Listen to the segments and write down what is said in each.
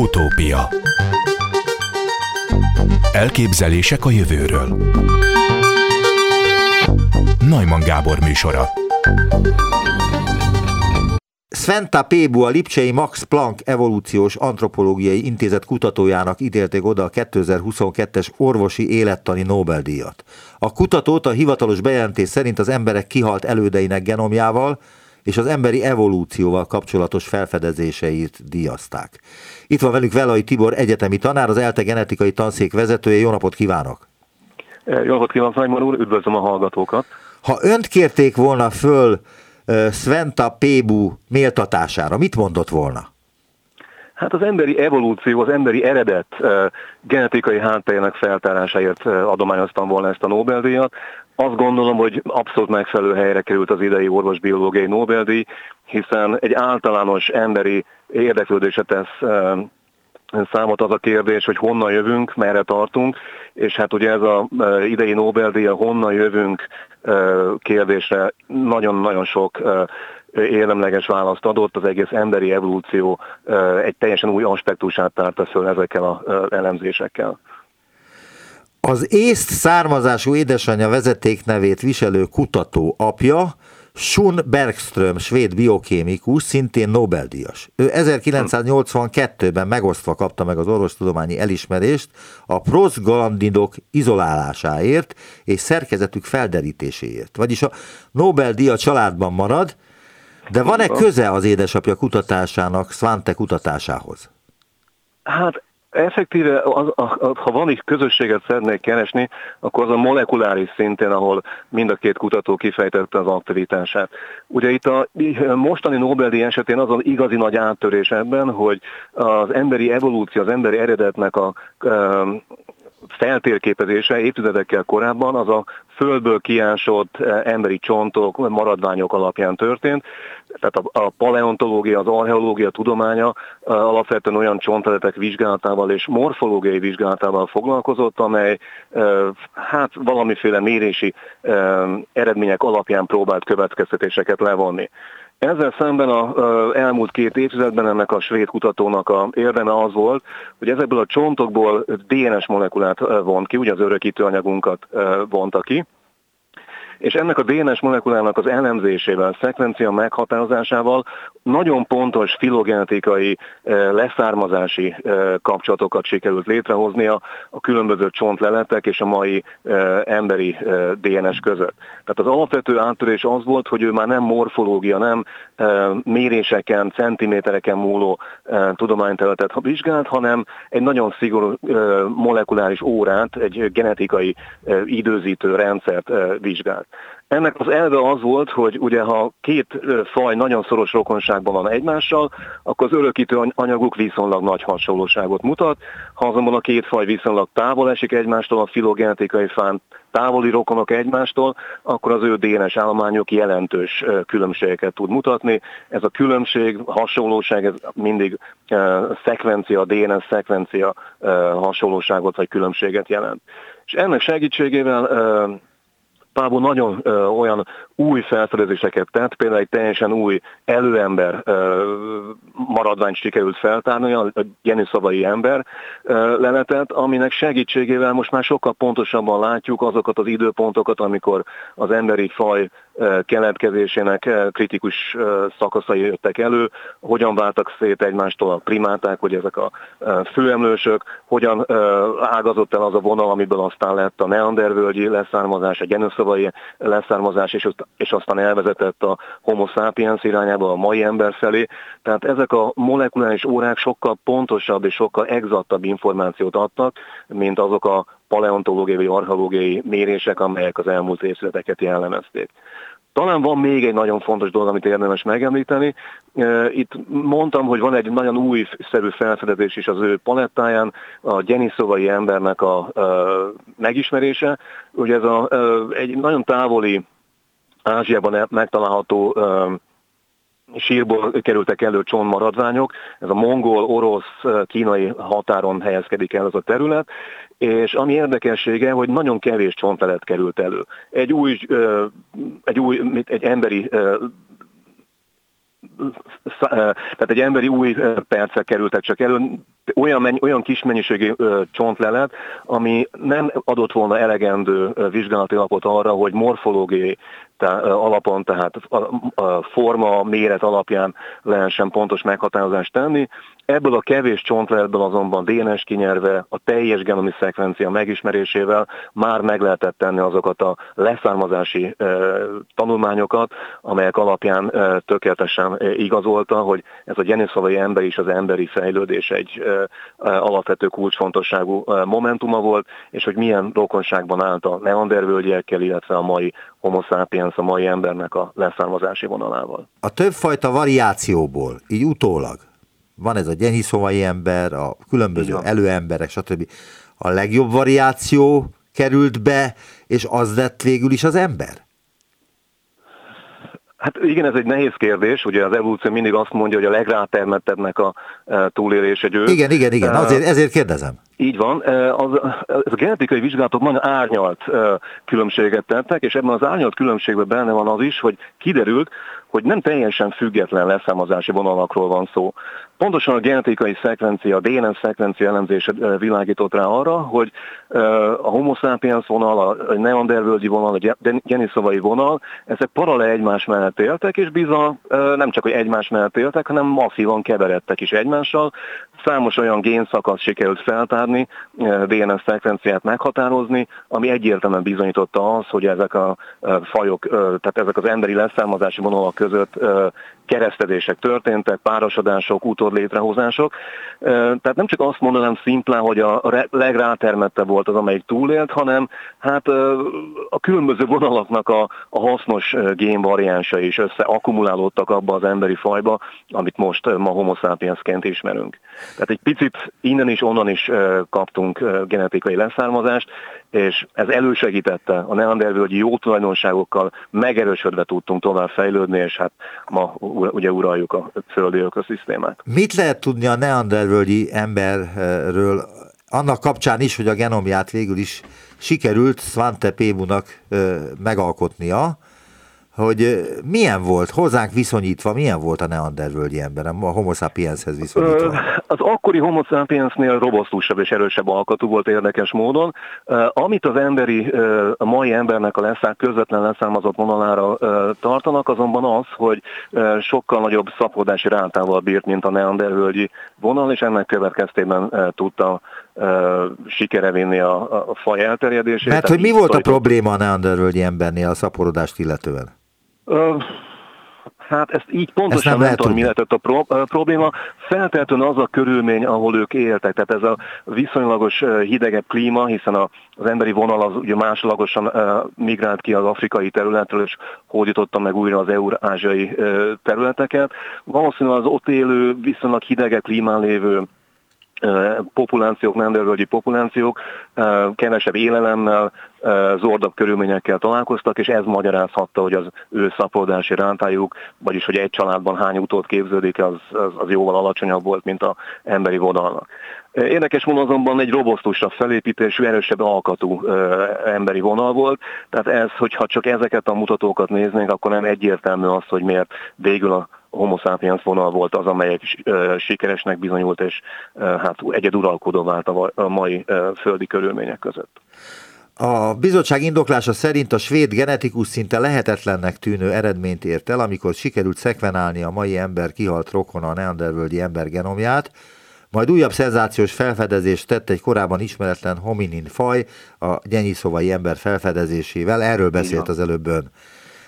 Utópia Elképzelések a jövőről Najman Gábor műsora Sventa Pébu, a Lipcsei Max Planck Evolúciós Antropológiai Intézet kutatójának ítélték oda a 2022-es orvosi élettani Nobel-díjat. A kutatót a hivatalos bejelentés szerint az emberek kihalt elődeinek genomjával és az emberi evolúcióval kapcsolatos felfedezéseit díjazták. Itt van velünk Velai Tibor egyetemi tanár, az ELTE genetikai tanszék vezetője. Jó napot kívánok! Jó napot kívánok, Nagymar úr, üdvözlöm a hallgatókat! Ha önt kérték volna föl Sventa Pébu méltatására, mit mondott volna? Hát az emberi evolúció, az emberi eredet genetikai hátterének feltárásáért adományoztam volna ezt a Nobel-díjat. Azt gondolom, hogy abszolút megfelelő helyre került az idei orvosbiológiai Nobel-díj, hiszen egy általános emberi érdeklődése tesz számot az a kérdés, hogy honnan jövünk, merre tartunk, és hát ugye ez az idei Nobel-díj, honnan jövünk kérdésre nagyon-nagyon sok érdemleges választ adott, az egész emberi evolúció egy teljesen új aspektusát tárta föl ezekkel az elemzésekkel. Az észt származású édesanyja vezetéknevét viselő kutató apja Sun Bergström, svéd biokémikus, szintén Nobel-díjas. Ő 1982-ben megosztva kapta meg az orvostudományi elismerést a prostaglandinok izolálásáért és szerkezetük felderítéséért. Vagyis a Nobel-díj a családban marad, de van-e köze az édesapja kutatásának, Svante kutatásához? Hát Effektíve, az, az, ha van is közösséget szeretnék keresni, akkor az a molekuláris szinten, ahol mind a két kutató kifejtette az aktivitását. Ugye itt a mostani Nobel-díj esetén az az igazi nagy áttörés ebben, hogy az emberi evolúció, az emberi eredetnek a feltérképezése évtizedekkel korábban az a földből kiásott eh, emberi csontok, maradványok alapján történt. Tehát a, paleontológia, az archeológia tudománya eh, alapvetően olyan csonteletek vizsgálatával és morfológiai vizsgálatával foglalkozott, amely eh, hát valamiféle mérési eredmények alapján próbált következtetéseket levonni. Ezzel szemben az elmúlt két évtizedben ennek a svéd kutatónak a érdeme az volt, hogy ezekből a csontokból DNS molekulát vont ki, ugye az örökítő anyagunkat vonta ki, és ennek a DNS molekulának az elemzésével, szekvencia meghatározásával nagyon pontos filogenetikai eh, leszármazási eh, kapcsolatokat sikerült létrehozni a, a különböző csontleletek és a mai eh, emberi DNS között. Tehát az alapvető áttörés az volt, hogy ő már nem morfológia, nem méréseken, centimétereken múló tudományterületet vizsgált, hanem egy nagyon szigorú molekuláris órát, egy genetikai időzítő rendszert vizsgált. Ennek az elve az volt, hogy ugye ha két faj nagyon szoros rokonságban van egymással, akkor az örökítő anyaguk viszonylag nagy hasonlóságot mutat. Ha azonban a két faj viszonylag távol esik egymástól, a filogenetikai fán távoli rokonok egymástól, akkor az ő DNS állományok jelentős különbségeket tud mutatni. Ez a különbség, hasonlóság, ez mindig szekvencia, DNS szekvencia hasonlóságot vagy különbséget jelent. És ennek segítségével Pábó nagyon ö, olyan új felfedezéseket tett, például egy teljesen új előember maradványt sikerült feltárni, a geniszavai ember leletet, aminek segítségével most már sokkal pontosabban látjuk azokat az időpontokat, amikor az emberi faj keletkezésének kritikus szakaszai jöttek elő, hogyan váltak szét egymástól a primáták, hogy ezek a főemlősök, hogyan ágazott el az a vonal, amiből aztán lett a neandervölgyi leszármazás, a genuszavai leszármazás, és, és aztán elvezetett a homo sapiens irányába a mai ember felé. Tehát ezek a molekuláris órák sokkal pontosabb és sokkal exaktabb információt adtak, mint azok a paleontológiai vagy archeológiai mérések, amelyek az elmúlt évtizedeket jellemezték. Talán van még egy nagyon fontos dolog, amit érdemes megemlíteni. Itt mondtam, hogy van egy nagyon újszerű felfedezés is az ő palettáján, a Geniszovai embernek a megismerése. Ugye ez a, egy nagyon távoli Ázsiában megtalálható sírból kerültek elő csontmaradványok, ez a mongol, orosz, kínai határon helyezkedik el az a terület, és ami érdekessége, hogy nagyon kevés csontlelet került elő. Egy új, egy új egy emberi tehát egy emberi új percek kerültek csak elő, olyan, menny, olyan kis mennyiségű csontlelet, ami nem adott volna elegendő vizsgálati alapot arra, hogy morfológiai alapon, tehát a forma, méret alapján lehessen pontos meghatározást tenni. Ebből a kevés csontleletből azonban DNS kinyerve, a teljes genomi szekvencia megismerésével már meg lehetett tenni azokat a leszármazási e, tanulmányokat, amelyek alapján e, tökéletesen igazolta, hogy ez a geniszolai ember is az emberi fejlődés egy e, alapvető kulcsfontosságú momentuma volt, és hogy milyen rokonságban állt a neandervölgyekkel, illetve a mai homo sapiens a mai embernek a leszármazási vonalával. A többfajta variációból, így utólag, van ez a gyenyiszovai ember, a különböző Igen. előemberek, stb. A legjobb variáció került be, és az lett végül is az ember? Hát igen, ez egy nehéz kérdés, ugye az evolúció mindig azt mondja, hogy a legrátermettebbnek a e, túlélése győz. Igen, igen, igen, azért, ezért kérdezem. Így van, e, az, ez a genetikai vizsgálatok nagyon árnyalt e, különbséget tettek, és ebben az árnyalt különbségben benne van az is, hogy kiderült, hogy nem teljesen független leszámozási vonalakról van szó. Pontosan a genetikai szekvencia, a DNS szekvencia elemzése világított rá arra, hogy a homo sapiens vonal, a neandervölgyi vonal, a geniszovai vonal, ezek paralel egymás mellett éltek, és bizony nem csak, hogy egymás mellett éltek, hanem masszívan keveredtek is egymással. Számos olyan génszakasz sikerült feltárni, DNS szekvenciát meghatározni, ami egyértelműen bizonyította az, hogy ezek a fajok, tehát ezek az emberi leszármazási vonalak között keresztezések történtek, párosodások, utódlétrehozások. Tehát nem csak azt mondanám szimplán, hogy a legrátermettebb volt az, amelyik túlélt, hanem hát a különböző vonalaknak a, a hasznos génvariánsa is összeakkumulálódtak abba az emberi fajba, amit most ma homo sapiensként ismerünk. Tehát egy picit innen is, onnan is kaptunk genetikai leszármazást, és ez elősegítette a neandervölgyi jó tulajdonságokkal, megerősödve tudtunk tovább fejlődni, és hát ma ugye uraljuk a földi ökoszisztémát. Mit lehet tudni a neandervölgyi emberről annak kapcsán is, hogy a genomját végül is sikerült Svante Pébunak megalkotnia, hogy milyen volt, hozzánk viszonyítva, milyen volt a neandervölgyi ember, a homo sapienshez viszonyítva? Az akkori homo sapiensnél robosztusabb és erősebb alkatú volt érdekes módon. Amit az emberi, a mai embernek a leszák közvetlen leszármazott vonalára tartanak, azonban az, hogy sokkal nagyobb szapodási rátával bírt, mint a neandervölgyi vonal, és ennek következtében tudta sikere vinni a, a faj elterjedését. Mert hogy mi volt a probléma a neandervölgyi embernél a szaporodást illetően? Hát ezt így pontosan ezt nem, nem tudom, mi lehetett a pro, probléma. Feltétlenül az a körülmény, ahol ők éltek, tehát ez a viszonylagos hidegebb klíma, hiszen a, az emberi vonal az ugye másolagosan uh, migrált ki az afrikai területről, és hódította meg újra az eurázsiai uh, területeket. Valószínűleg az ott élő, viszonylag hidegebb klímán lévő populációk, nendervölgyi populációk kevesebb élelemmel, zordabb körülményekkel találkoztak, és ez magyarázhatta, hogy az ő szapodási rántájuk, vagyis hogy egy családban hány utót képződik, az, az, az jóval alacsonyabb volt, mint az emberi vonalnak. Érdekes módon azonban egy robosztusabb felépítésű, erősebb alkatú ö, emberi vonal volt, tehát ez, hogyha csak ezeket a mutatókat néznénk, akkor nem egyértelmű az, hogy miért végül a homo sapiens vonal volt az, amelyek sikeresnek bizonyult, és hát egyeduralkodó vált a mai földi körülmények között. A bizottság indoklása szerint a svéd genetikus szinte lehetetlennek tűnő eredményt ért el, amikor sikerült szekvenálni a mai ember kihalt rokona a neandervölgyi ember genomját, majd újabb szenzációs felfedezést tett egy korábban ismeretlen hominin faj, a gyenyiszovai ember felfedezésével, erről beszélt az előbb ön.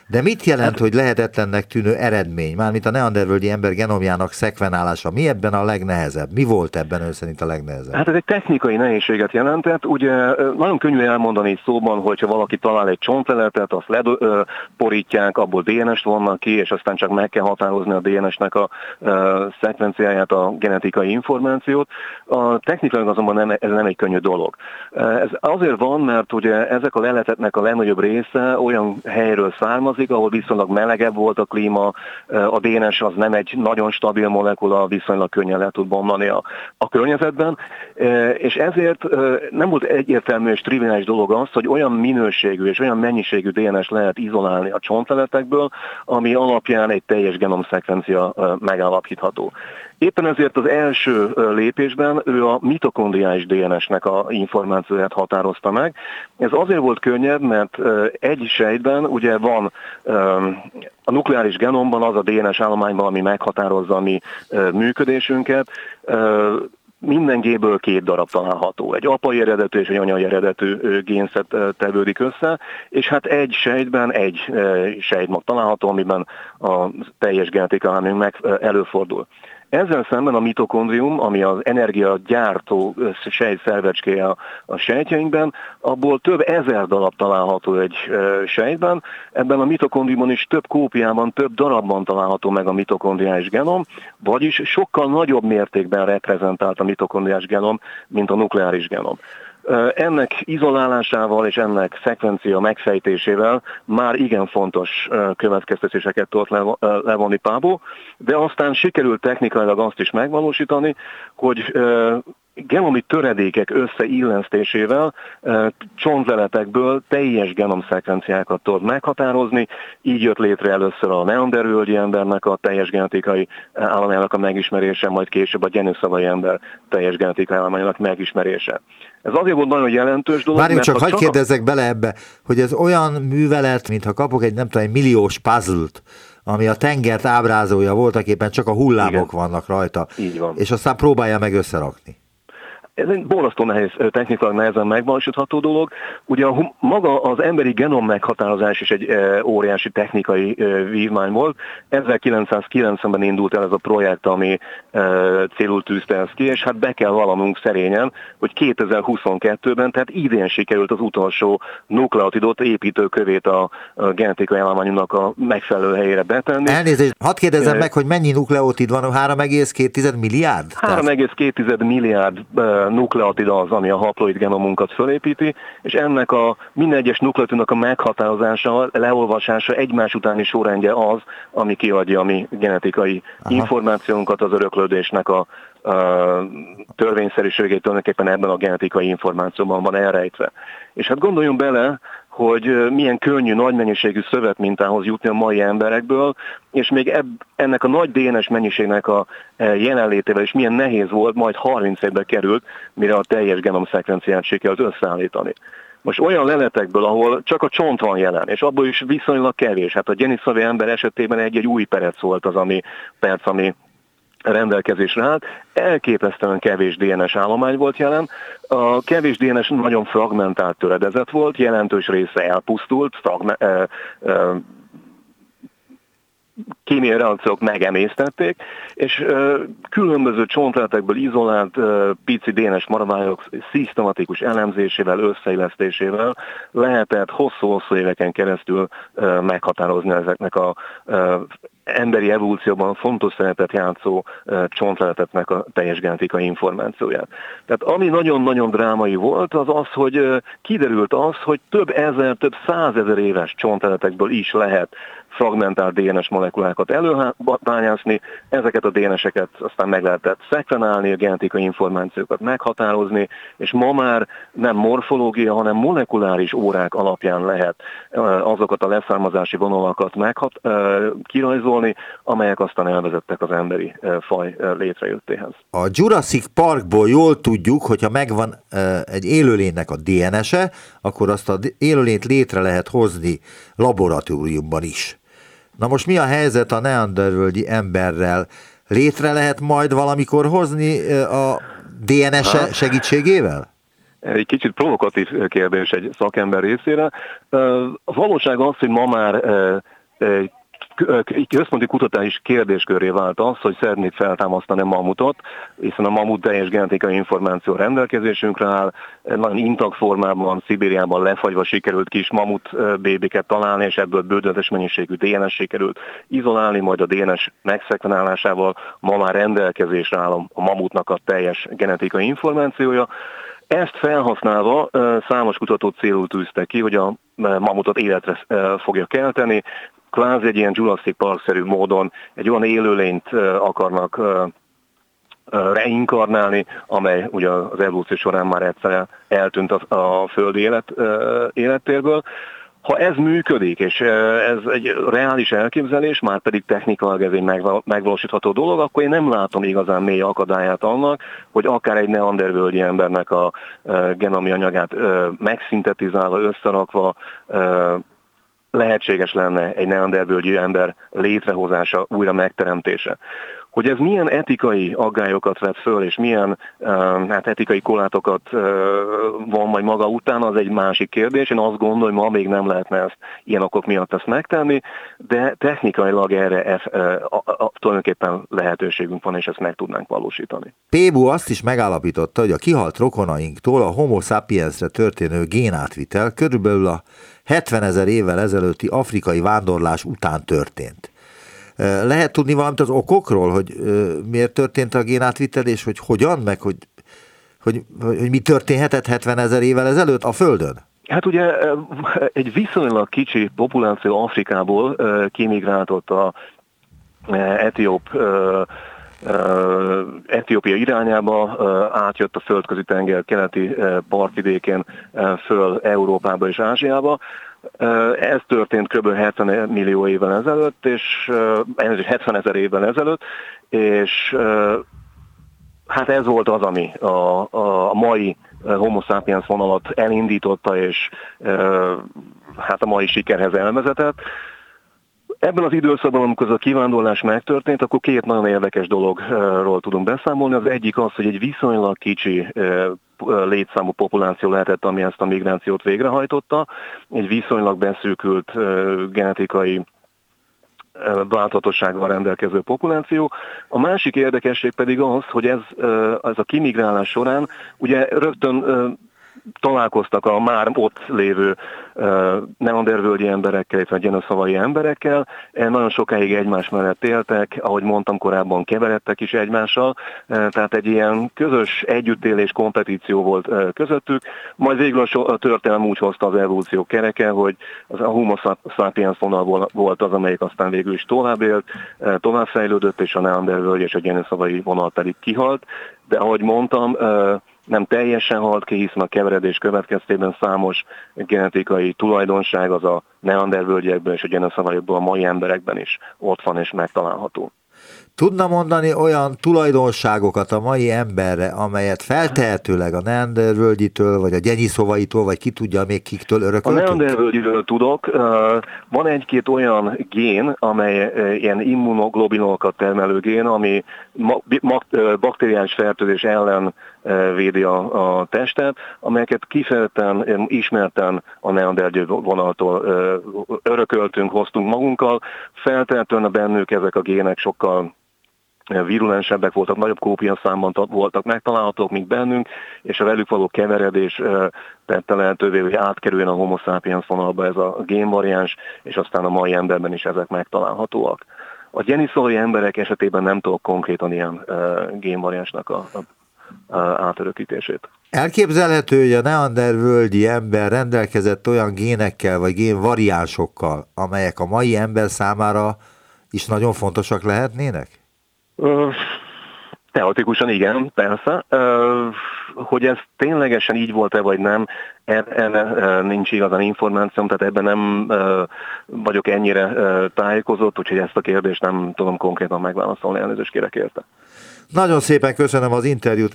De mit jelent, hát, hogy lehetetlennek tűnő eredmény, mármint a neandervölgyi ember genomjának szekvenálása? Mi ebben a legnehezebb? Mi volt ebben ön szerint a legnehezebb? Hát ez egy technikai nehézséget jelentett. Ugye nagyon könnyű elmondani szóban, hogyha valaki talál egy csontleletet, azt leporítják, abból DNS-t vonnak ki, és aztán csak meg kell határozni a DNS-nek a szekvenciáját, a genetikai információt. A technikai azonban nem, ez nem egy könnyű dolog. Ez azért van, mert ugye ezek a leletetnek a legnagyobb része olyan helyről származik, származik, ahol viszonylag melegebb volt a klíma, a DNS az nem egy nagyon stabil molekula, viszonylag könnyen le tud bomlani a, a környezetben, és ezért nem volt egyértelmű és triviális dolog az, hogy olyan minőségű és olyan mennyiségű DNS lehet izolálni a csontleletekből, ami alapján egy teljes genomszekvencia megállapítható. Éppen ezért az első lépésben ő a mitokondriális DNS-nek a információját határozta meg. Ez azért volt könnyebb, mert egy sejtben ugye van a nukleáris genomban az a DNS állományban, ami meghatározza a mi működésünket, minden géből két darab található. Egy apai eredetű és egy anyai eredetű génszet tevődik össze, és hát egy sejtben egy sejtmag található, amiben a teljes genetika meg előfordul. Ezzel szemben a mitokondrium, ami az energiagyártó sejtszervecskéje a, a sejtjeinkben, abból több ezer darab található egy sejtben. Ebben a mitokondriumon is több kópiában, több darabban található meg a mitokondriális genom, vagyis sokkal nagyobb mértékben reprezentált a mitokondriás genom, mint a nukleáris genom. Ennek izolálásával és ennek szekvencia megfejtésével már igen fontos következtetéseket tudott levonni Pábó, de aztán sikerült technikailag azt is megvalósítani, hogy genomi töredékek összeillesztésével csontveletekből teljes genomszekvenciákat tud meghatározni. Így jött létre először a neandervölgyi embernek a teljes genetikai állományának a megismerése, majd később a gyenuszavai ember teljes genetikai állományának megismerése. Ez azért volt nagyon jelentős dolog. Várjunk csak, hagyd kérdezzek bele ebbe, hogy ez olyan művelet, mintha kapok egy nem tudom, egy milliós puzzle-t, ami a tengert ábrázolja, voltak éppen csak a hullámok Igen. vannak rajta. Így van. És aztán próbálja meg összerakni. Ez egy borzasztó nehéz, technikailag nehezen megvalósítható dolog. Ugye a, maga az emberi genom meghatározás is egy e, óriási technikai e, vívmány volt. 1990-ben indult el ez a projekt, ami e, célul tűzte ezt ki, és hát be kell valamunk szerényen, hogy 2022-ben, tehát idén sikerült az utolsó nukleotidot építőkövét a, a genetikai állományunknak a megfelelő helyére betenni. Elnézést, hadd kérdezzem e, meg, hogy mennyi nukleotid van? 3,2 milliárd? 3,2 milliárd nukleotid az, ami a haploid genomunkat fölépíti, és ennek a minden egyes nukleotidnak a meghatározása, leolvasása egymás utáni sorrendje az, ami kiadja a mi genetikai Aha. információnkat az öröklődésnek a, a törvényszerűségét tulajdonképpen ebben a genetikai információban van elrejtve. És hát gondoljunk bele, hogy milyen könnyű, nagy mennyiségű szövetmintához jutni a mai emberekből, és még ebb, ennek a nagy DNS mennyiségnek a jelenlétével is milyen nehéz volt, majd 30 évbe került, mire a teljes genomszekvenciát sikerült összeállítani. Most olyan leletekből, ahol csak a csont van jelen, és abból is viszonylag kevés. Hát a Geniszavi ember esetében egy-egy új perec volt az, ami perc, ami rendelkezésre állt. Elképesztően kevés DNS állomány volt jelen. A kevés DNS nagyon fragmentált töredezet volt, jelentős része elpusztult, fragme- eh, eh, kémiai reakciók megemésztették, és különböző csontletekből izolált pici DNS maradványok szisztematikus elemzésével, összeillesztésével lehetett hosszú-hosszú éveken keresztül meghatározni ezeknek a emberi evolúcióban fontos szerepet játszó csontleletetnek a teljes genetikai információját. Tehát ami nagyon-nagyon drámai volt, az az, hogy kiderült az, hogy több ezer, több százezer éves csontleletekből is lehet fragmentált DNS molekulákat előbányászni, ezeket a DNS-eket aztán meg lehetett szekvenálni, a genetikai információkat meghatározni, és ma már nem morfológia, hanem molekuláris órák alapján lehet azokat a leszármazási vonalakat meghat, kirajzolni, amelyek aztán elvezettek az emberi faj létrejöttéhez. A Jurassic Parkból jól tudjuk, hogyha megvan egy élőlénynek a DNS-e, akkor azt az élőlényt létre lehet hozni laboratóriumban is. Na most mi a helyzet a neandervölgyi emberrel? Létre lehet majd valamikor hozni a DNS -e segítségével? Egy kicsit provokatív kérdés egy szakember részére. A valóság az, hogy ma már központi kutatás kérdésköré vált az, hogy szeretnék feltámasztani mamutot, hiszen a mamut teljes genetikai információ rendelkezésünkre áll, nagyon intakt formában, Szibériában lefagyva sikerült kis mamut bébiket találni, és ebből bődönetes mennyiségű DNS sikerült izolálni, majd a DNS megszekvenálásával ma már rendelkezésre áll a mamutnak a teljes genetikai információja. Ezt felhasználva számos kutató célul tűzte ki, hogy a mamutot életre fogja kelteni, kvázi egy ilyen Jurassic Park-szerű módon egy olyan élőlényt akarnak reinkarnálni, amely ugye az evolúció során már egyszer eltűnt a, a földi élet, élettérből. Ha ez működik, és ez egy reális elképzelés, már pedig technikailag ez egy megvalósítható dolog, akkor én nem látom igazán mély akadályát annak, hogy akár egy neandervölgyi embernek a genomi anyagát megszintetizálva, összerakva lehetséges lenne egy neandervölgyi ember létrehozása, újra megteremtése. Hogy ez milyen etikai aggályokat vet föl, és milyen hát etikai kolátokat van majd maga után, az egy másik kérdés. Én azt gondolom, hogy ma még nem lehetne ezt ilyen okok miatt ezt megtenni, de technikailag erre ez, uh, a, a, tulajdonképpen lehetőségünk van, és ezt meg tudnánk valósítani. Pébu azt is megállapította, hogy a kihalt rokonainktól a homo sapiensre történő génátvitel körülbelül a 70 ezer évvel ezelőtti afrikai vándorlás után történt. Lehet tudni valamit az okokról, hogy miért történt a génátvitel, és hogy hogyan, meg hogy, hogy, hogy mi történhetett 70 ezer évvel ezelőtt a Földön? Hát ugye egy viszonylag kicsi populáció Afrikából kimigráltott a etióp Etiópia irányába átjött a földközi tenger keleti partvidékén föl Európába és Ázsiába. Ez történt kb. 70 millió évvel ezelőtt, és 70 ezer évvel ezelőtt, és hát ez volt az, ami a, a mai homo sapiens vonalat elindította, és hát a mai sikerhez elvezetett. Ebben az időszakban, amikor az a kivándorlás megtörtént, akkor két nagyon érdekes dologról tudunk beszámolni. Az egyik az, hogy egy viszonylag kicsi létszámú populáció lehetett, ami ezt a migrációt végrehajtotta. Egy viszonylag beszűkült genetikai változatossággal rendelkező populáció. A másik érdekesség pedig az, hogy ez, ez a kimigrálás során ugye rögtön találkoztak a már ott lévő uh, neandervölgyi emberekkel, illetve genoszavai emberekkel, nagyon sokáig egymás mellett éltek, ahogy mondtam korábban, keveredtek is egymással, uh, tehát egy ilyen közös együttélés, kompetíció volt uh, közöttük, majd végül a, so- a történelem úgy hozta az evolúció kereke, hogy az a homo sapiens vonal volt az, amelyik aztán végül is tovább élt, uh, tovább fejlődött, és a neandervölgyi és a genoszavai vonal pedig kihalt, de ahogy mondtam, uh, nem teljesen halt ki, hiszen a keveredés következtében számos genetikai tulajdonság az a neandervölgyekben és a genoszavajokból a mai emberekben is ott van és megtalálható. Tudna mondani olyan tulajdonságokat a mai emberre, amelyet feltehetőleg a Neandervölgyitől, vagy a Gyenyiszovaitól, vagy ki tudja még kiktől örököltünk? A Neandervölgyiről tudok. Van egy-két olyan gén, amely ilyen immunoglobinokat termelő gén, ami bakteriális fertőzés ellen védi a, a testet, amelyeket kifejezetten ismerten a neandergyő vonaltól örököltünk, hoztunk magunkkal. Feltehetően a bennük ezek a gének sokkal virulensebbek voltak, nagyobb kópia számban voltak megtalálhatók, mint bennünk, és a velük való keveredés tette lehetővé, hogy átkerüljön a homo sapiens vonalba ez a génvariáns, és aztán a mai emberben is ezek megtalálhatóak. A geniszolói emberek esetében nem tudok konkrétan ilyen génvariánsnak a, a, átörökítését. Elképzelhető, hogy a Neander völgyi ember rendelkezett olyan génekkel vagy génvariánsokkal, amelyek a mai ember számára is nagyon fontosak lehetnének? Teoretikusan igen, persze. Hogy ez ténylegesen így volt-e, vagy nem, erre nincs igazán információm, tehát ebben nem vagyok ennyire tájékozott, úgyhogy ezt a kérdést nem tudom konkrétan megválaszolni, elnézést kérek érte. Nagyon szépen köszönöm az interjút.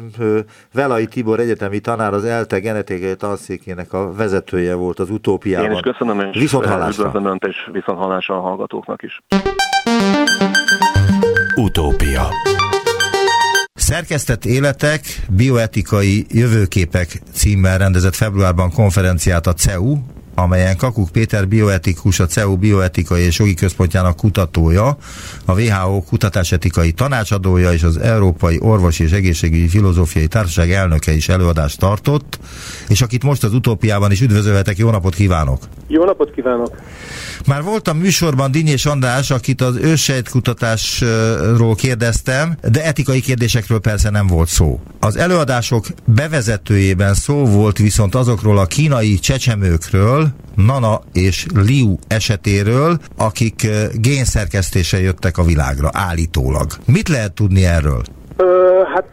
Velai Tibor egyetemi tanár, az ELTE genetikai tanszékének a vezetője volt az utópiában. Én is köszönöm, és viszont hallásra. Önt, és viszont hallásra a hallgatóknak is. Utópia. Szerkesztett életek, bioetikai jövőképek címmel rendezett februárban konferenciát a CEU, amelyen Kakuk Péter bioetikus, a CEU bioetikai és jogi központjának kutatója, a WHO kutatásetikai tanácsadója és az Európai Orvosi és Egészségügyi Filozófiai Társaság elnöke is előadást tartott, és akit most az utópiában is üdvözölhetek, jó napot kívánok! Jó napot kívánok! Már voltam műsorban Dinyés András, akit az ősejtkutatásról kérdeztem, de etikai kérdésekről persze nem volt szó. Az előadások bevezetőjében szó volt viszont azokról a kínai csecsemőkről, Nana és Liu esetéről, akik génszerkesztése jöttek a világra, állítólag. Mit lehet tudni erről? Hát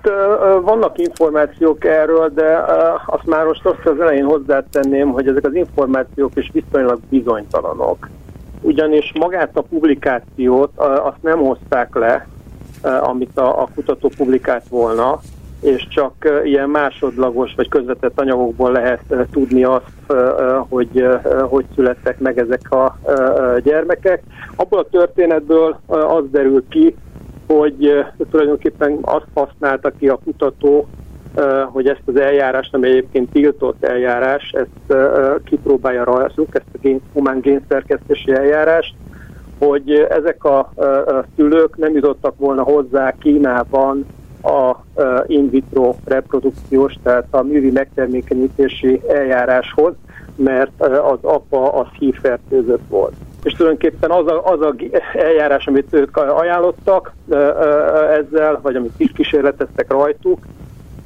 vannak információk erről, de azt már most azt az elején hozzátenném, hogy ezek az információk is viszonylag bizonytalanok. Ugyanis magát a publikációt azt nem hozták le, amit a, a kutató publikált volna, és csak ilyen másodlagos vagy közvetett anyagokból lehet tudni azt, hogy hogy születtek meg ezek a gyermekek. Abból a történetből az derül ki, hogy tulajdonképpen azt használta ki a kutató, hogy ezt az eljárást, ami egyébként tiltott eljárás, ezt kipróbálja rajzuk, ezt a gén, humán génszerkesztési eljárást, hogy ezek a szülők nem jutottak volna hozzá Kínában a in vitro reprodukciós, tehát a művi megtermékenyítési eljáráshoz, mert az apa az hívfertőzött volt. És tulajdonképpen az a, az a eljárás, amit ők ajánlottak ezzel, vagy amit is kísérleteztek rajtuk,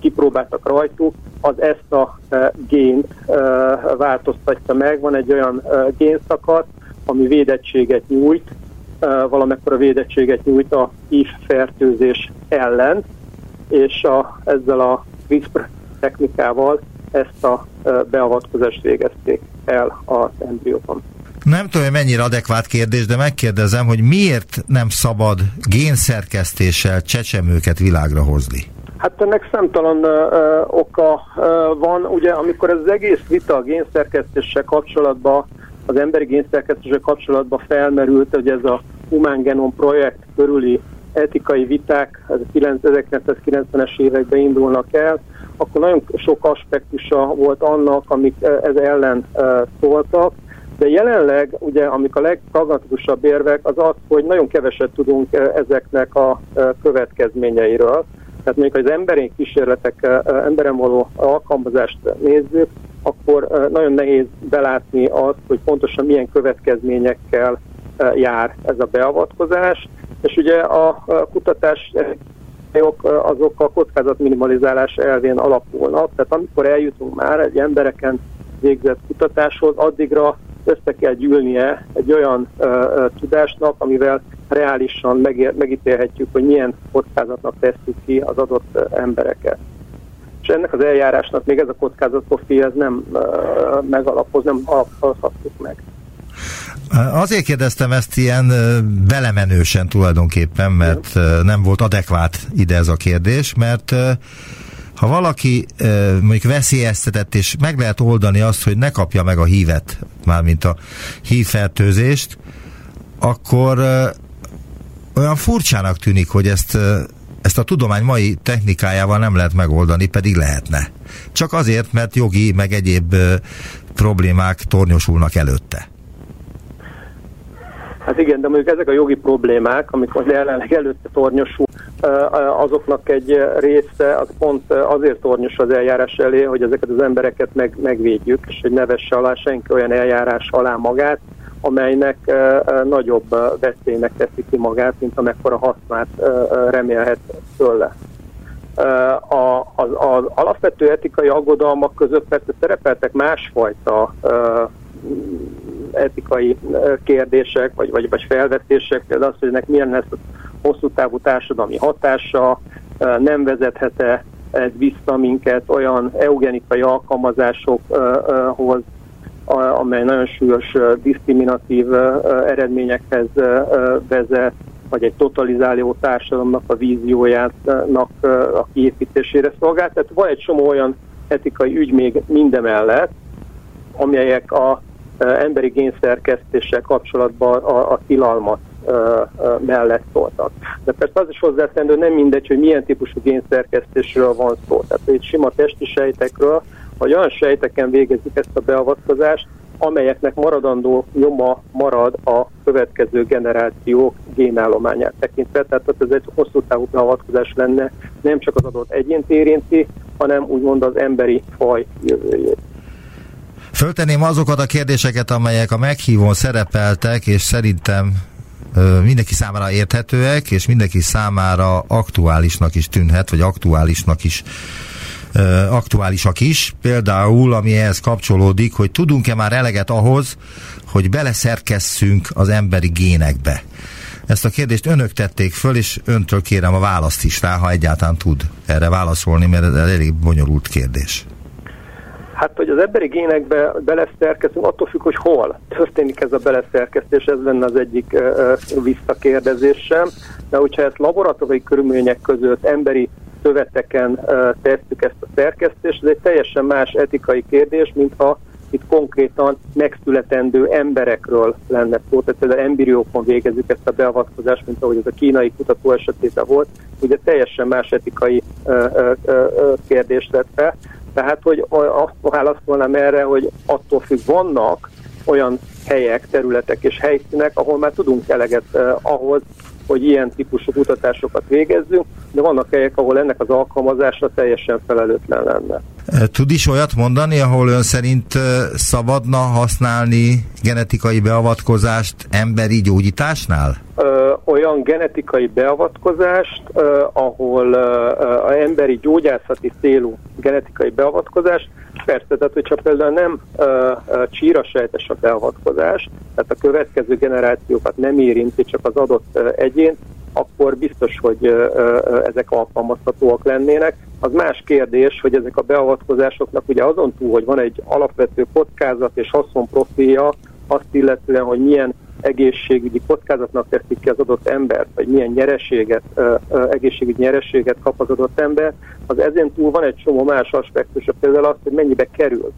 kipróbáltak rajtuk, az ezt a gént változtatja meg. Van egy olyan génszakasz, ami védettséget nyújt, valamekkora védettséget nyújt a HIV fertőzés ellen, és a, ezzel a CRISPR technikával ezt a beavatkozást végezték el az embrióban. Nem tudom, hogy mennyire adekvát kérdés, de megkérdezem, hogy miért nem szabad génszerkesztéssel csecsemőket világra hozni? Hát ennek számtalan uh, oka uh, van. Ugye, amikor ez az egész vita a génszerkesztéssel kapcsolatban, az emberi génszerkesztéssel kapcsolatban felmerült, hogy ez a Human Genome projekt körüli etikai viták az 1990-es években indulnak el, akkor nagyon sok aspektusa volt annak, amik ez ellen szóltak, de jelenleg ugye, amik a legpragmatikusabb érvek, az az, hogy nagyon keveset tudunk ezeknek a következményeiről. Tehát mondjuk, az emberi kísérletek, emberen való alkalmazást nézzük, akkor nagyon nehéz belátni azt, hogy pontosan milyen következményekkel jár ez a beavatkozás, és ugye a kutatás azok a kockázatminimalizálás elvén alapulnak, tehát amikor eljutunk már egy embereken végzett kutatáshoz, addigra össze kell gyűlnie egy olyan uh, uh, tudásnak, amivel reálisan megér, megítélhetjük, hogy milyen kockázatnak tesszük ki az adott embereket. És ennek az eljárásnak még ez a kockázatprofil ez nem uh, megalapoz, nem alapozhatjuk meg. Azért kérdeztem ezt ilyen belemenősen tulajdonképpen, mert nem volt adekvát ide ez a kérdés, mert ha valaki mondjuk veszélyeztetett, és meg lehet oldani azt, hogy ne kapja meg a hívet, mármint a hívfertőzést, akkor olyan furcsának tűnik, hogy ezt, ezt a tudomány mai technikájával nem lehet megoldani, pedig lehetne. Csak azért, mert jogi, meg egyéb problémák tornyosulnak előtte. Hát igen, de mondjuk ezek a jogi problémák, amik most jelenleg előtte tornyosul, azoknak egy része az pont azért tornyos az eljárás elé, hogy ezeket az embereket meg, megvédjük, és hogy ne vesse alá senki olyan eljárás alá magát, amelynek nagyobb veszélynek teszi ki magát, mint amekkora hasznát remélhet tőle. A, az, az alapvető etikai aggodalmak között persze szerepeltek másfajta etikai kérdések, vagy, vagy, vagy felvetések, például az, hogy ennek milyen lesz hosszú távú társadalmi hatása, nem vezethet-e ez vissza minket olyan eugenikai alkalmazásokhoz, amely nagyon súlyos diszkriminatív eredményekhez vezet, vagy egy totalizáló társadalomnak a víziójának a kiépítésére szolgál. Tehát van egy csomó olyan etikai ügy még mindemellett, amelyek a emberi génszerkesztéssel kapcsolatban a, a tilalmat mellett szóltak. De persze az is hozzátendő, nem mindegy, hogy milyen típusú génszerkesztésről van szó. Tehát egy sima testi sejtekről, vagy olyan sejteken végezik ezt a beavatkozást, amelyeknek maradandó nyoma marad a következő generációk génállományát tekintve. Tehát ez egy hosszú távú beavatkozás lenne, nem csak az adott egyént érinti, hanem úgymond az emberi faj jövőjét. Föltenném azokat a kérdéseket, amelyek a meghívón szerepeltek, és szerintem mindenki számára érthetőek, és mindenki számára aktuálisnak is tűnhet, vagy aktuálisnak is aktuálisak is. Például, ami ehhez kapcsolódik, hogy tudunk-e már eleget ahhoz, hogy beleszerkesszünk az emberi génekbe. Ezt a kérdést önök tették föl, és öntől kérem a választ is rá, ha egyáltalán tud erre válaszolni, mert ez elég bonyolult kérdés. Hát, hogy az emberi génekbe beleszerkezünk, attól függ, hogy hol történik ez a beleszerkesztés, ez lenne az egyik visszakérdezésem. De hogyha ezt laboratóriumi körülmények között emberi szöveteken tesszük ezt a szerkesztést, ez egy teljesen más etikai kérdés, mint ha itt konkrétan megszületendő emberekről lenne szó, tehát például embriókon végezzük ezt a beavatkozást, mint ahogy ez a kínai kutató esetében volt, ugye teljesen más etikai uh, uh, uh, kérdést tett fel. Tehát, hogy azt válaszolnám erre, hogy attól függ, vannak olyan helyek, területek és helyszínek, ahol már tudunk eleget eh, ahhoz, hogy ilyen típusú kutatásokat végezzünk, de vannak helyek, ahol ennek az alkalmazása teljesen felelőtlen lenne. Tud is olyat mondani, ahol ön szerint szabadna használni genetikai beavatkozást emberi gyógyításnál? Ö, olyan genetikai beavatkozást, ahol a emberi gyógyászati célú genetikai beavatkozás, persze, tehát hogyha például nem csírasejtes a beavatkozás, tehát a következő generációkat nem érinti, csak az adott egyén, akkor biztos, hogy ezek alkalmazhatóak lennének. Az más kérdés, hogy ezek a beavatkozásoknak ugye azon túl, hogy van egy alapvető kockázat és haszonprofilja, azt illetően, hogy milyen egészségügyi kockázatnak teszik ki az adott ember, vagy milyen nyereséget, egészségügyi nyereséget kap az adott ember, az ezen túl van egy csomó más aspektus, például az, hogy mennyibe kerül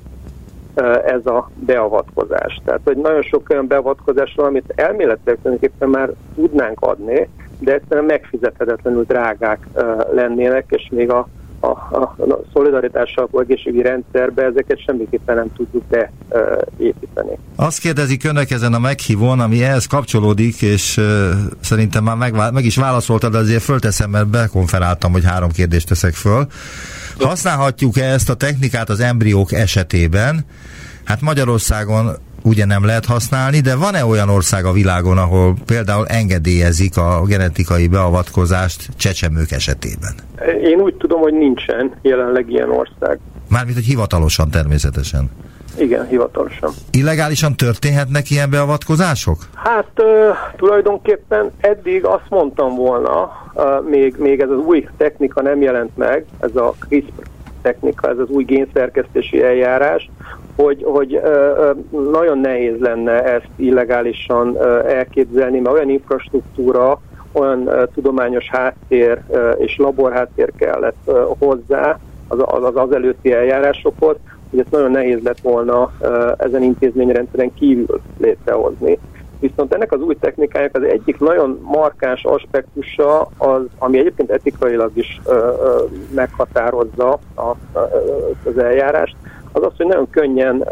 ez a beavatkozás. Tehát, hogy nagyon sok olyan beavatkozás van, amit elméletileg tulajdonképpen már tudnánk adni, de egyszerűen megfizethetetlenül drágák lennének, és még a, a, a, a szolidaritással egészségügyi rendszerbe ezeket semmiképpen nem tudjuk beépíteni. Azt kérdezik önök ezen a meghívón, ami ehhez kapcsolódik, és uh, szerintem már meg, meg is válaszoltad, azért fölteszem, mert bekonferáltam, hogy három kérdést teszek föl. Használhatjuk-e ezt a technikát az embriók esetében? Hát Magyarországon ugye nem lehet használni, de van-e olyan ország a világon, ahol például engedélyezik a genetikai beavatkozást csecsemők esetében? Én úgy tudom, hogy nincsen jelenleg ilyen ország. Mármint, hogy hivatalosan természetesen. Igen, hivatalosan. Illegálisan történhetnek ilyen beavatkozások? Hát tulajdonképpen eddig azt mondtam volna, még, még ez az új technika nem jelent meg, ez a CRISPR technika, ez az új génszerkesztési eljárás, hogy, hogy nagyon nehéz lenne ezt illegálisan elképzelni, mert olyan infrastruktúra, olyan tudományos háttér és laborháttér kellett hozzá az, az, az előtti eljárásokhoz, hogy ezt nagyon nehéz lett volna ezen intézményrendszeren kívül létrehozni. Viszont ennek az új technikának az egyik nagyon markáns aspektusa, az, ami egyébként etikailag is ö, ö, meghatározza a, a, az eljárást, az az, hogy nagyon könnyen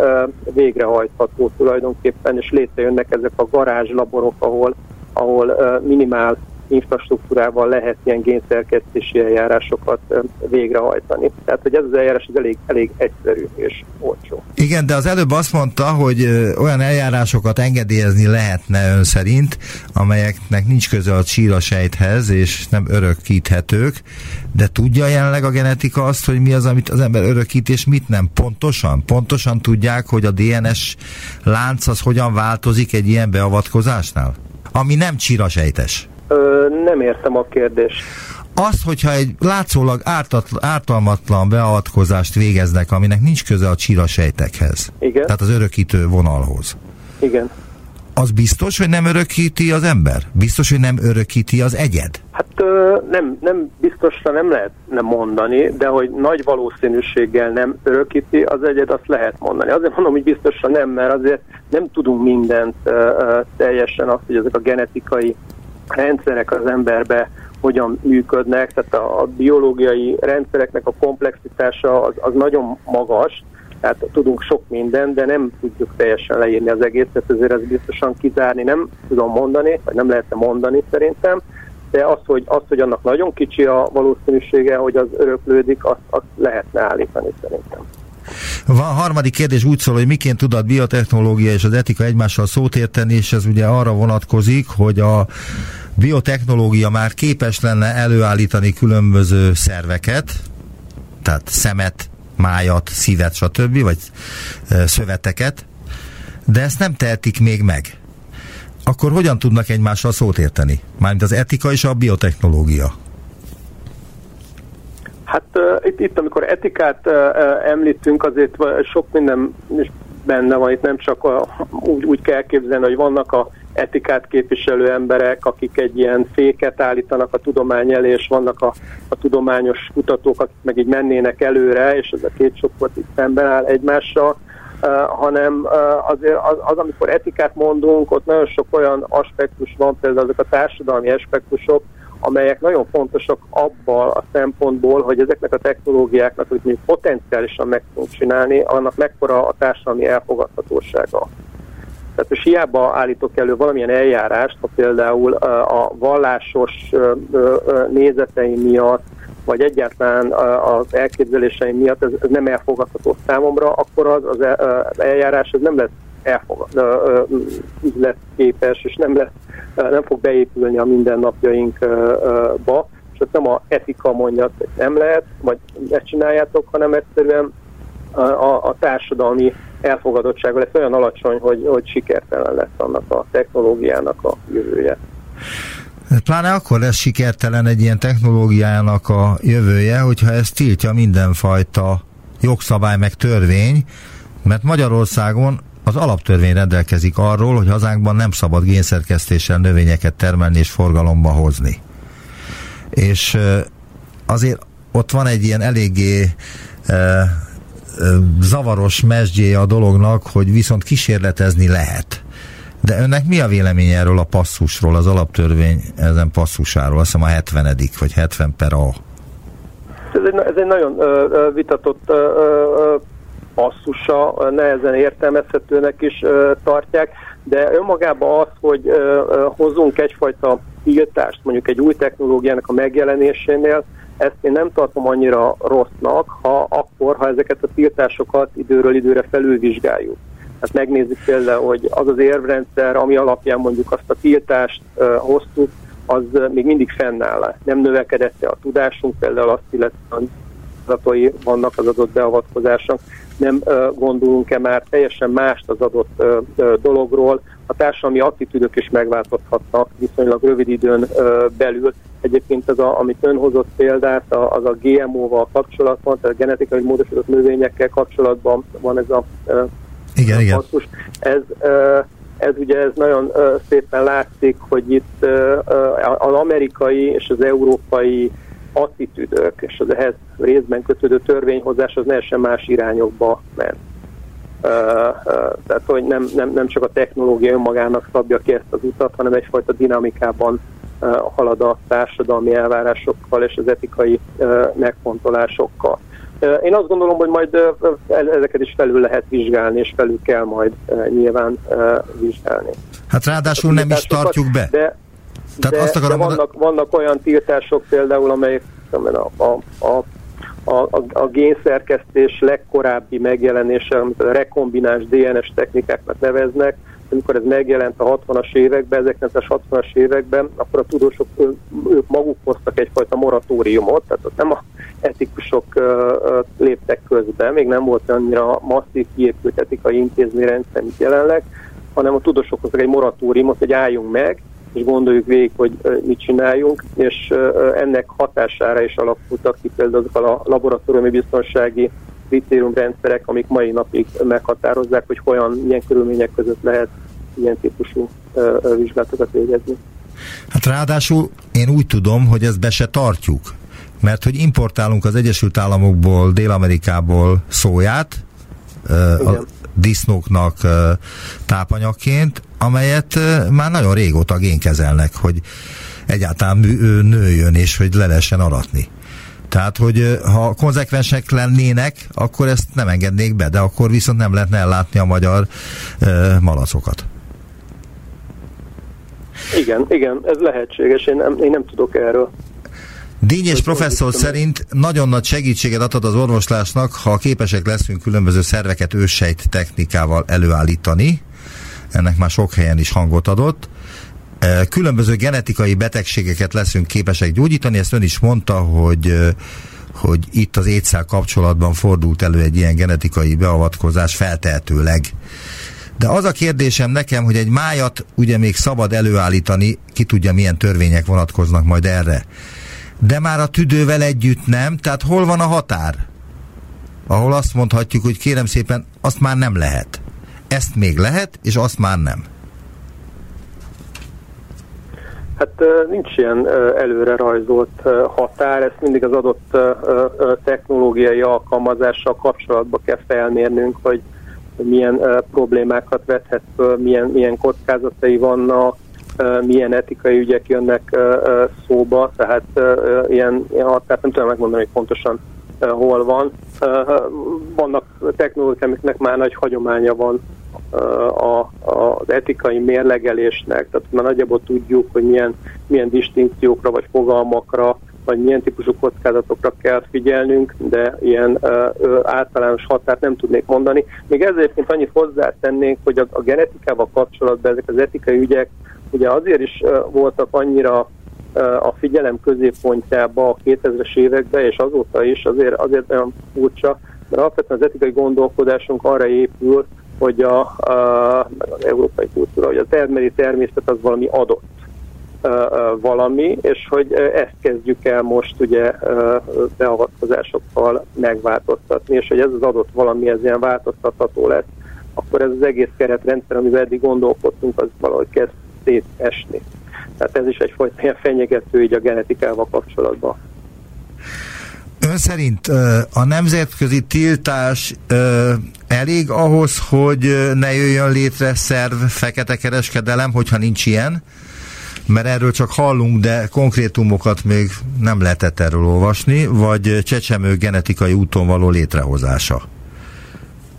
végrehajtható tulajdonképpen, és létrejönnek ezek a garázslaborok, ahol, ahol minimál infrastruktúrával lehet ilyen génszerkesztési eljárásokat végrehajtani. Tehát, hogy ez az eljárás az elég, elég egyszerű és olcsó. Igen, de az előbb azt mondta, hogy olyan eljárásokat engedélyezni lehetne ön szerint, amelyeknek nincs köze a csílasejthez, és nem örökíthetők, de tudja jelenleg a genetika azt, hogy mi az, amit az ember örökít, és mit nem? Pontosan? Pontosan tudják, hogy a DNS lánc az hogyan változik egy ilyen beavatkozásnál? Ami nem csirasejtes. Ö, nem értem a kérdést. Az, hogyha egy látszólag ártat, ártalmatlan beavatkozást végeznek, aminek nincs köze a csirasejtekhez. Igen. Tehát az örökítő vonalhoz. Igen. Az biztos, hogy nem örökíti az ember? Biztos, hogy nem örökíti az egyed? Hát ö, nem, nem biztosra nem lehet nem mondani, de hogy nagy valószínűséggel nem örökíti az egyed, azt lehet mondani. Azért mondom, hogy biztosra nem, mert azért nem tudunk mindent ö, ö, teljesen azt, hogy ezek a genetikai rendszerek az emberbe hogyan működnek, tehát a, a biológiai rendszereknek a komplexitása az, az nagyon magas, Tehát tudunk sok minden, de nem tudjuk teljesen leírni az egészet, ezért ez biztosan kizárni nem tudom mondani, vagy nem lehetne mondani szerintem, de az, hogy, az, hogy annak nagyon kicsi a valószínűsége, hogy az öröklődik, azt, azt lehetne állítani szerintem. A harmadik kérdés úgy szól, hogy miként tud a biotechnológia és az etika egymással szót érteni, és ez ugye arra vonatkozik, hogy a biotechnológia már képes lenne előállítani különböző szerveket, tehát szemet, májat, szívet, stb., vagy szöveteket, de ezt nem tehetik még meg. Akkor hogyan tudnak egymással szót érteni? Mármint az etika és a biotechnológia. Hát uh, itt, itt, amikor etikát uh, említünk, azért sok minden is benne van, itt nem csak a, úgy, úgy kell képzelni, hogy vannak a etikát képviselő emberek, akik egy ilyen féket állítanak a tudomány elé, és vannak a, a tudományos kutatók, akik meg így mennének előre, és ez a két csoport itt szemben áll egymással, uh, hanem uh, azért az, az, amikor etikát mondunk, ott nagyon sok olyan aspektus van, például azok a társadalmi aspektusok, amelyek nagyon fontosak abban a szempontból, hogy ezeknek a technológiáknak, hogy mi potenciálisan meg tudunk csinálni, annak mekkora a társadalmi elfogadhatósága. Tehát most hiába állítok elő valamilyen eljárást, ha például a vallásos nézeteim miatt, vagy egyáltalán az elképzeléseim miatt ez nem elfogadható számomra, akkor az, az eljárás ez nem lesz elfogad, üzletképes, és nem, lesz, nem fog beépülni a mindennapjainkba, és ez nem a etika mondja, hogy nem lehet, vagy ezt csináljátok, hanem egyszerűen a, a, a társadalmi elfogadottsága lesz olyan alacsony, hogy, hogy sikertelen lesz annak a technológiának a jövője. Pláne akkor lesz sikertelen egy ilyen technológiának a jövője, hogyha ezt tiltja mindenfajta jogszabály meg törvény, mert Magyarországon az alaptörvény rendelkezik arról, hogy hazánkban nem szabad génszerkesztéssel növényeket termelni és forgalomba hozni. És azért ott van egy ilyen eléggé zavaros mesdjéje a dolognak, hogy viszont kísérletezni lehet. De önnek mi a vélemény erről a passzusról, az alaptörvény ezen passzusáról? Azt hiszem a 70 vagy 70 per A. Ez egy, ez egy nagyon ö, vitatott ö, passzusa, nehezen értelmezhetőnek is tartják, de önmagában az, hogy hozzunk egyfajta tiltást mondjuk egy új technológiának a megjelenésénél, ezt én nem tartom annyira rossznak, ha akkor, ha ezeket a tiltásokat időről időre felülvizsgáljuk. Hát megnézzük például, hogy az az érvrendszer, ami alapján mondjuk azt a tiltást uh, hoztuk, az még mindig fennáll. Nem növekedett a tudásunk, például azt illetően adatai vannak az adott beavatkozások, nem gondolunk-e már teljesen mást az adott dologról, a társadalmi attitűdök is megváltozhatnak viszonylag rövid időn belül, Egyébként az, a, amit ön hozott példát, az a GMO-val kapcsolatban, tehát a genetikai módosított növényekkel kapcsolatban van ez a igen, igen. Ez, ez ugye ez nagyon szépen látszik, hogy itt az amerikai és az európai attitűdök és az ehhez részben kötődő törvényhozás az teljesen más irányokba ment. Uh, uh, tehát, hogy nem, nem, nem csak a technológia önmagának szabja ki ezt az utat, hanem egyfajta dinamikában halad a társadalmi elvárásokkal és az etikai megfontolásokkal. Én azt gondolom, hogy majd ezeket is felül lehet vizsgálni, és felül kell majd nyilván vizsgálni. Hát ráadásul nem is tartjuk be. De, Tehát de, azt akarom de vannak, vannak olyan tiltások például, amelyek a, a, a a, a, a génszerkesztés legkorábbi megjelenése, amit a rekombináns DNS technikáknak neveznek, amikor ez megjelent a 60-as években, 1960-as években, akkor a tudósok ők maguk hoztak egyfajta moratóriumot, tehát ott nem a etikusok léptek közbe, még nem volt annyira masszív kiépült etikai intézményrendszer, mint jelenleg, hanem a tudósok hoztak egy moratóriumot, hogy álljunk meg, és gondoljuk végig, hogy mit csináljunk, és ennek hatására is alakultak ki például azok a laboratóriumi biztonsági kritériumrendszerek, amik mai napig meghatározzák, hogy hogyan, milyen körülmények között lehet ilyen típusú vizsgálatokat végezni. Hát ráadásul én úgy tudom, hogy ezt be se tartjuk, mert hogy importálunk az Egyesült Államokból, Dél-Amerikából szóját, Igen. Disznóknak tápanyagként, amelyet már nagyon régóta génkezelnek, hogy egyáltalán nőjön és hogy le lehessen aratni. Tehát, hogy ha konzekvensek lennének, akkor ezt nem engednék be, de akkor viszont nem lehetne ellátni a magyar malacokat. Igen, igen, ez lehetséges, én nem, én nem tudok erről. Dényes professzor szerint nagyon nagy segítséget adhat az orvoslásnak, ha képesek leszünk különböző szerveket őssejt technikával előállítani. Ennek már sok helyen is hangot adott. Különböző genetikai betegségeket leszünk képesek gyógyítani, ezt ön is mondta, hogy hogy itt az étszel kapcsolatban fordult elő egy ilyen genetikai beavatkozás feltehetőleg. De az a kérdésem nekem, hogy egy májat ugye még szabad előállítani, ki tudja milyen törvények vonatkoznak majd erre. De már a tüdővel együtt nem, tehát hol van a határ? Ahol azt mondhatjuk, hogy kérem szépen, azt már nem lehet. Ezt még lehet, és azt már nem. Hát nincs ilyen előre rajzolt határ, ezt mindig az adott technológiai alkalmazással kapcsolatba kell felmérnünk, hogy milyen problémákat vethet föl, milyen, milyen kockázatai vannak, milyen etikai ügyek jönnek szóba, tehát ilyen, ilyen határt nem tudom megmondani, hogy pontosan hol van. Vannak technológiák, amiknek már nagy hagyománya van a, az etikai mérlegelésnek, tehát már nagyjából tudjuk, hogy milyen, milyen distinkciókra vagy fogalmakra vagy milyen típusú kockázatokra kell figyelnünk, de ilyen ö, általános határt nem tudnék mondani. Még ezért annyit hozzátennék, hogy a, a genetikával kapcsolatban ezek az etikai ügyek ugye azért is voltak annyira a figyelem középpontjába a 2000-es években, és azóta is azért, azért olyan furcsa, mert alapvetően az etikai gondolkodásunk arra épül, hogy a, a, az európai kultúra, hogy a termeli természet az valami adott valami, és hogy ezt kezdjük el most ugye beavatkozásokkal megváltoztatni, és hogy ez az adott valami, ez ilyen változtatható lesz, akkor ez az egész keretrendszer, amivel eddig gondolkodtunk, az valahogy kezd szétesni. Tehát ez is egyfajta ilyen fenyegető így a genetikával kapcsolatban. Ön szerint a nemzetközi tiltás elég ahhoz, hogy ne jöjjön létre szerv fekete kereskedelem, hogyha nincs ilyen? mert erről csak hallunk, de konkrétumokat még nem lehetett erről olvasni, vagy csecsemő genetikai úton való létrehozása.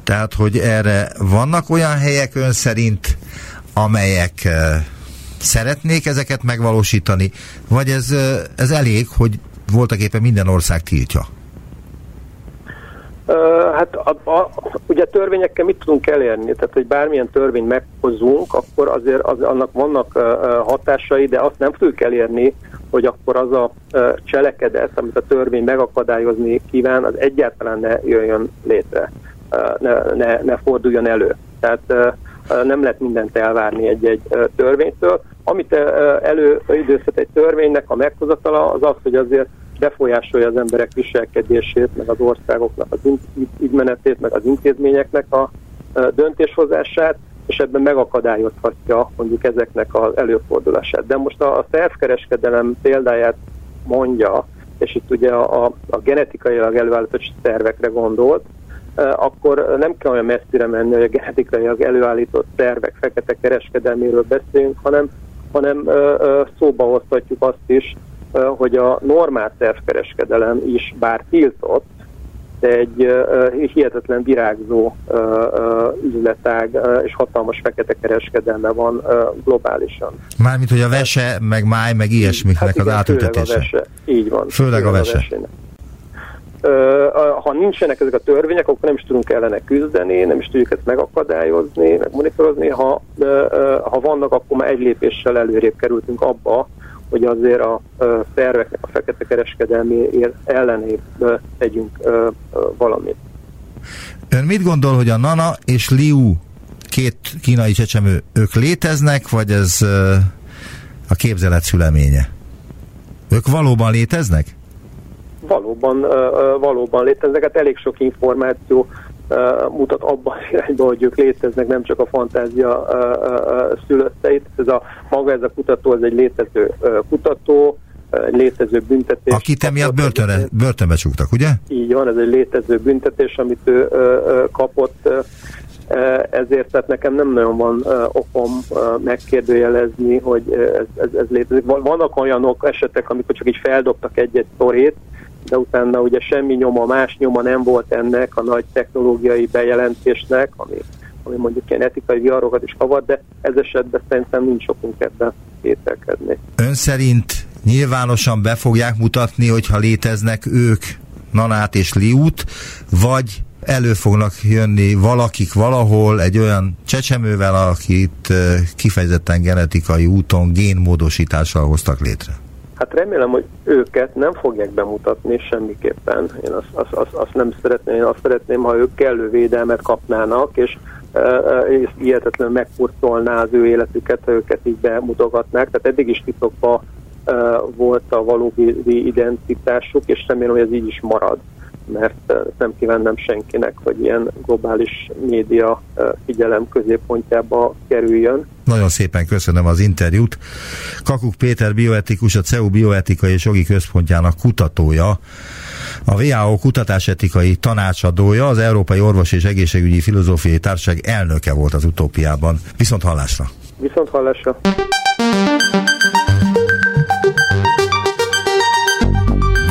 Tehát, hogy erre vannak olyan helyek ön szerint, amelyek szeretnék ezeket megvalósítani, vagy ez, ez elég, hogy voltak éppen minden ország tiltja? Hát a, a, ugye törvényekkel mit tudunk elérni? Tehát, hogy bármilyen törvényt meghozunk, akkor azért az, annak vannak uh, hatásai, de azt nem tudjuk elérni, hogy akkor az a uh, cselekedet, amit a törvény megakadályozni kíván, az egyáltalán ne jöjjön létre, ne, ne, ne forduljon elő. Tehát uh, nem lehet mindent elvárni egy-egy törvénytől. Amit előidőzhet egy törvénynek a meghozatala, az az, hogy azért befolyásolja az emberek viselkedését, meg az országoknak az ügymenetét, meg az intézményeknek a döntéshozását, és ebben megakadályozhatja mondjuk ezeknek az előfordulását. De most a, a szervkereskedelem példáját mondja, és itt ugye a, a, a genetikailag előállított szervekre gondolt, akkor nem kell olyan messzire menni, hogy a genetikailag előállított szervek fekete kereskedelméről beszélünk, hanem, hanem szóba hozhatjuk azt is, hogy a normál szervkereskedelem is bár tiltott, de egy hihetetlen virágzó üzletág és hatalmas fekete kereskedelme van globálisan. Mármint, hogy a vese, meg máj, meg ilyesmiknek hát igen, az átültetése. A vese. Így van. Főleg a vese. A ha nincsenek ezek a törvények, akkor nem is tudunk ellene küzdeni, nem is tudjuk ezt megakadályozni, meg monitorozni. Ha, ha vannak, akkor már egy lépéssel előrébb kerültünk abba, hogy azért a szerveknek a fekete kereskedelmi ellenébb tegyünk valamit. Ön mit gondol, hogy a Nana és Liu két kínai csecsemő, ők léteznek, vagy ez a képzelet szüleménye? Ők valóban léteznek? Valóban, valóban léteznek, hát elég sok információ mutat abban az irányba, hogy ők léteznek, nem csak a fantázia szülötteit. Ez a, maga ez a kutató, ez egy létező kutató, egy létező büntetés. Akit emiatt börtönre, börtönbe csuktak, ugye? Így van, ez egy létező büntetés, amit ő kapott ezért tehát nekem nem nagyon van okom megkérdőjelezni, hogy ez, ez, ez létezik. Vannak olyanok esetek, amikor csak így feldobtak egy-egy szorét, de utána ugye semmi nyoma, más nyoma nem volt ennek a nagy technológiai bejelentésnek, ami, ami mondjuk ilyen etikai viharokat is kavar, de ez esetben szerintem nincs okunk ebben kételkedni. Ön szerint nyilvánosan be fogják mutatni, hogyha léteznek ők, Nanát és Liút, vagy elő fognak jönni valakik valahol egy olyan csecsemővel, akit kifejezetten genetikai úton génmódosítással hoztak létre? Hát remélem, hogy őket nem fogják bemutatni semmiképpen. Én azt, azt, azt, azt nem szeretném, én azt szeretném, ha ők kellő védelmet kapnának, és és hihetetlen megkurcolná az ő életüket, ha őket így bemutogatnák. Tehát eddig is titokban volt a valódi identitásuk, és remélem, hogy ez így is marad mert nem kívánnám senkinek, hogy ilyen globális média figyelem középpontjába kerüljön. Nagyon szépen köszönöm az interjút. Kakuk Péter bioetikus, a CEU bioetikai és jogi központjának kutatója, a WHO kutatásetikai tanácsadója, az Európai Orvos és Egészségügyi Filozófiai Társaság elnöke volt az utópiában. Viszont hallásra! Viszont hallásra!